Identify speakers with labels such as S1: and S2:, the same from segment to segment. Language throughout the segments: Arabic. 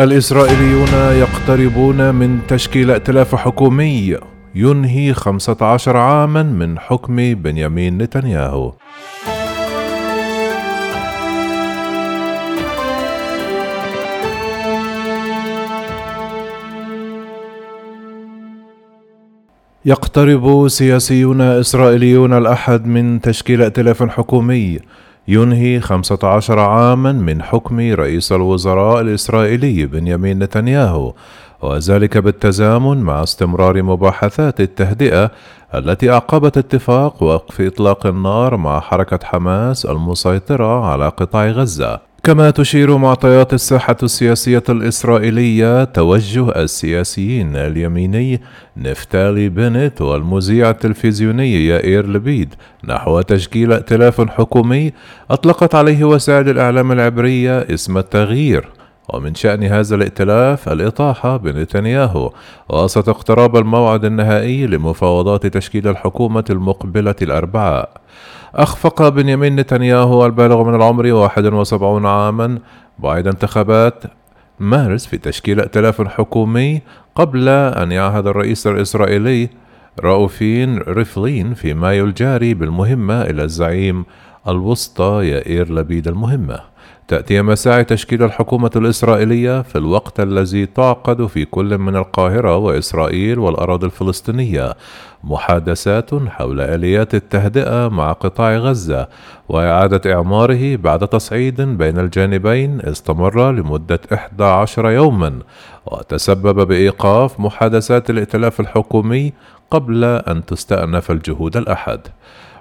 S1: الإسرائيليون يقتربون من تشكيل ائتلاف حكومي ينهي 15 عاما من حكم بنيامين نتنياهو. يقترب سياسيون إسرائيليون الأحد من تشكيل ائتلاف حكومي ينهي 15 عاما من حكم رئيس الوزراء الإسرائيلي بنيامين نتنياهو وذلك بالتزامن مع استمرار مباحثات التهدئة التي أعقبت اتفاق وقف إطلاق النار مع حركة حماس المسيطرة على قطاع غزة. كما تشير معطيات الساحة السياسية الإسرائيلية توجه السياسيين اليميني نفتالي بنت والمذيع التلفزيوني يائير لبيد نحو تشكيل ائتلاف حكومي أطلقت عليه وسائل الإعلام العبرية اسم التغيير. ومن شأن هذا الائتلاف الإطاحة بنتنياهو وسط اقتراب الموعد النهائي لمفاوضات تشكيل الحكومة المقبلة الأربعاء. أخفق بنيامين نتنياهو البالغ من العمر 71 عاما بعد انتخابات. مارس في تشكيل ائتلاف حكومي قبل أن يعهد الرئيس الإسرائيلي راؤوفين ريفلين في مايو الجاري بالمهمة إلى الزعيم الوسطى يائير لبيد المهمة. تأتي مساعي تشكيل الحكومة الإسرائيلية في الوقت الذي تعقد في كل من القاهرة وإسرائيل والأراضي الفلسطينية. محادثات حول آليات التهدئة مع قطاع غزة وإعادة إعماره بعد تصعيد بين الجانبين استمر لمدة 11 يوما وتسبب بإيقاف محادثات الائتلاف الحكومي قبل أن تستأنف الجهود الأحد.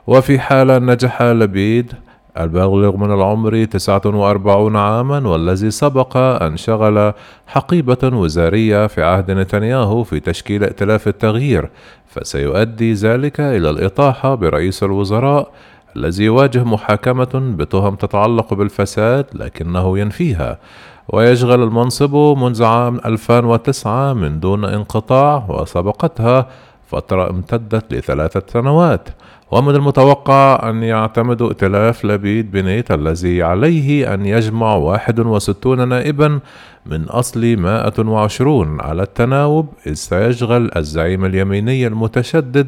S1: وفي حال نجح لبيد البالغ من العمر 49 عاما والذي سبق أن شغل حقيبة وزارية في عهد نتنياهو في تشكيل ائتلاف التغيير فسيؤدي ذلك إلى الإطاحة برئيس الوزراء الذي يواجه محاكمة بتهم تتعلق بالفساد لكنه ينفيها. ويشغل المنصب منذ عام 2009 من دون انقطاع وسبقتها فترة امتدت لثلاثة سنوات. ومن المتوقع أن يعتمد ائتلاف لبيد بنيت الذي عليه أن يجمع 61 نائبا من أصل 120 على التناوب إذ سيشغل الزعيم اليميني المتشدد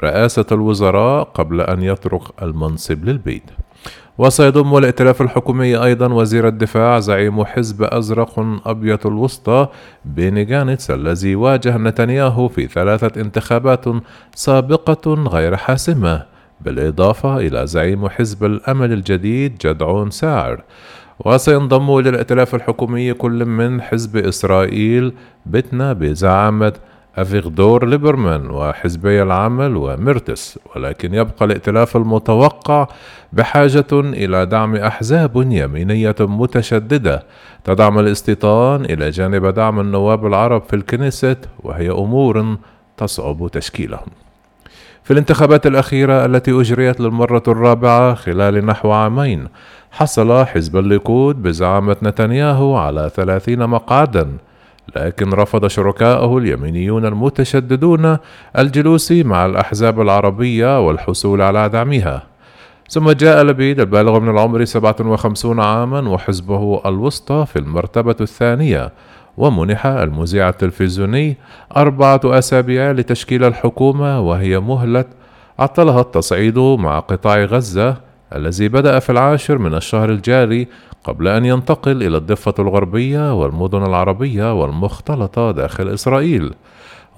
S1: رئاسة الوزراء قبل أن يترك المنصب للبيد. وسيضم الائتلاف الحكومي أيضا وزير الدفاع زعيم حزب أزرق أبيض الوسطى بيني جانتس الذي واجه نتنياهو في ثلاثة انتخابات سابقة غير حاسمة بالإضافة إلى زعيم حزب الأمل الجديد جدعون ساعر وسينضم إلى الائتلاف الحكومي كل من حزب إسرائيل بتنا بزعامة أفيغدور ليبرمان وحزبي العمل وميرتس ولكن يبقى الائتلاف المتوقع بحاجة إلى دعم أحزاب يمينية متشددة تدعم الاستيطان إلى جانب دعم النواب العرب في الكنيست وهي أمور تصعب تشكيلهم. في الانتخابات الأخيرة التي أجريت للمرة الرابعة خلال نحو عامين حصل حزب الليكود بزعامة نتنياهو على ثلاثين مقعدا لكن رفض شركائه اليمينيون المتشددون الجلوس مع الأحزاب العربية والحصول على دعمها. ثم جاء لبيد البالغ من العمر 57 عاما وحزبه الوسطى في المرتبة الثانية ومنح المذيع التلفزيوني أربعة أسابيع لتشكيل الحكومة وهي مهلة. عطلها التصعيد مع قطاع غزة الذي بدأ في العاشر من الشهر الجاري قبل أن ينتقل إلى الضفة الغربية والمدن العربية والمختلطة داخل إسرائيل.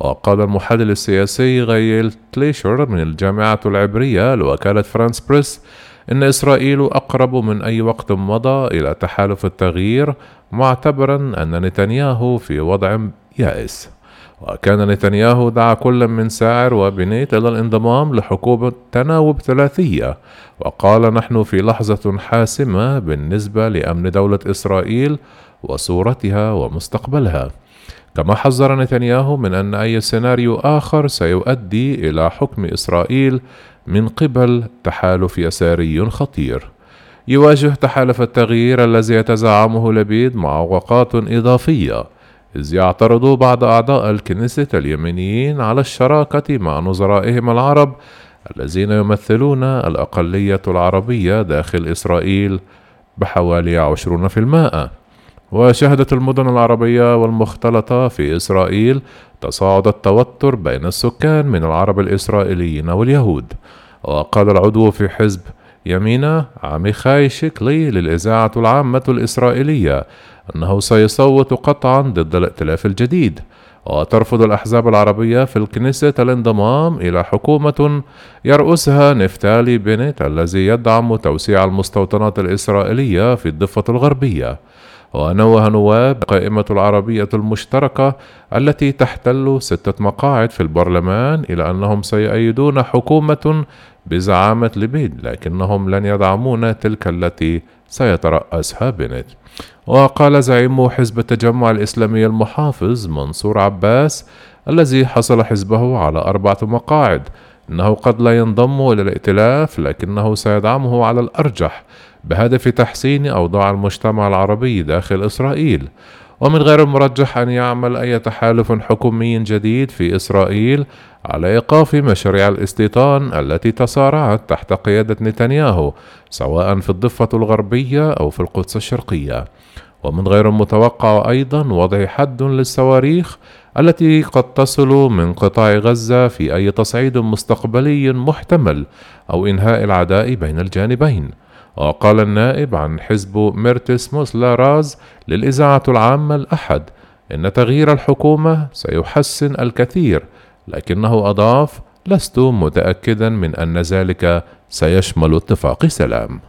S1: وقال المحلل السياسي غيل تليشر من الجامعة العبرية لوكالة فرانس بريس إن إسرائيل أقرب من أي وقت مضى إلى تحالف التغيير معتبرا أن نتنياهو في وضع يائس. وكان نتنياهو دعا كل من ساعر وبنيت إلى الانضمام لحكومة تناوب ثلاثية وقال نحن في لحظة حاسمة بالنسبة لأمن دولة إسرائيل وصورتها ومستقبلها. كما حذر نتنياهو من أن أي سيناريو آخر سيؤدي إلى حكم إسرائيل من قبل تحالف يساري خطير. يواجه تحالف التغيير الذي يتزعمه لبيد معوقات إضافية إذ يعترض بعض أعضاء الكنيسة اليمنيين على الشراكة مع نظرائهم العرب الذين يمثلون الأقلية العربية داخل إسرائيل بحوالي عشرون في المائة. وشهدت المدن العربية والمختلطة في إسرائيل تصاعد التوتر بين السكان من العرب الإسرائيليين واليهود. وقال العضو في حزب يمينة عميخاي شيكلي للإذاعة العامة الإسرائيلية أنه سيصوت قطعا ضد الائتلاف الجديد وترفض الأحزاب العربية في الكنيسة الانضمام إلى حكومة يرأسها نفتالي بنت الذي يدعم توسيع المستوطنات الإسرائيلية في الضفة الغربية. ونوه نواب قائمة العربية المشتركة التي تحتل ستة مقاعد في البرلمان إلى أنهم سيؤيدون حكومة بزعامة لبيد لكنهم لن يدعمون تلك التي سيترأسها بنت. وقال زعيم حزب التجمع الإسلامي المحافظ منصور عباس الذي حصل حزبه على أربعة مقاعد إنه قد لا ينضم إلى الائتلاف لكنه سيدعمه على الأرجح بهدف تحسين أوضاع المجتمع العربي داخل إسرائيل. ومن غير المرجح أن يعمل أي تحالف حكومي جديد في إسرائيل على إيقاف مشاريع الاستيطان التي تصارعت تحت قيادة نتنياهو سواء في الضفة الغربية أو في القدس الشرقية. ومن غير المتوقع أيضا وضع حد للصواريخ التي قد تصل من قطاع غزة في أي تصعيد مستقبلي محتمل أو إنهاء العداء بين الجانبين. وقال النائب عن حزب ميرتس موسلا راز للإذاعة العامة الأحد إن تغيير الحكومة سيحسن الكثير لكنه أضاف لست متأكدا من أن ذلك سيشمل اتفاق سلام.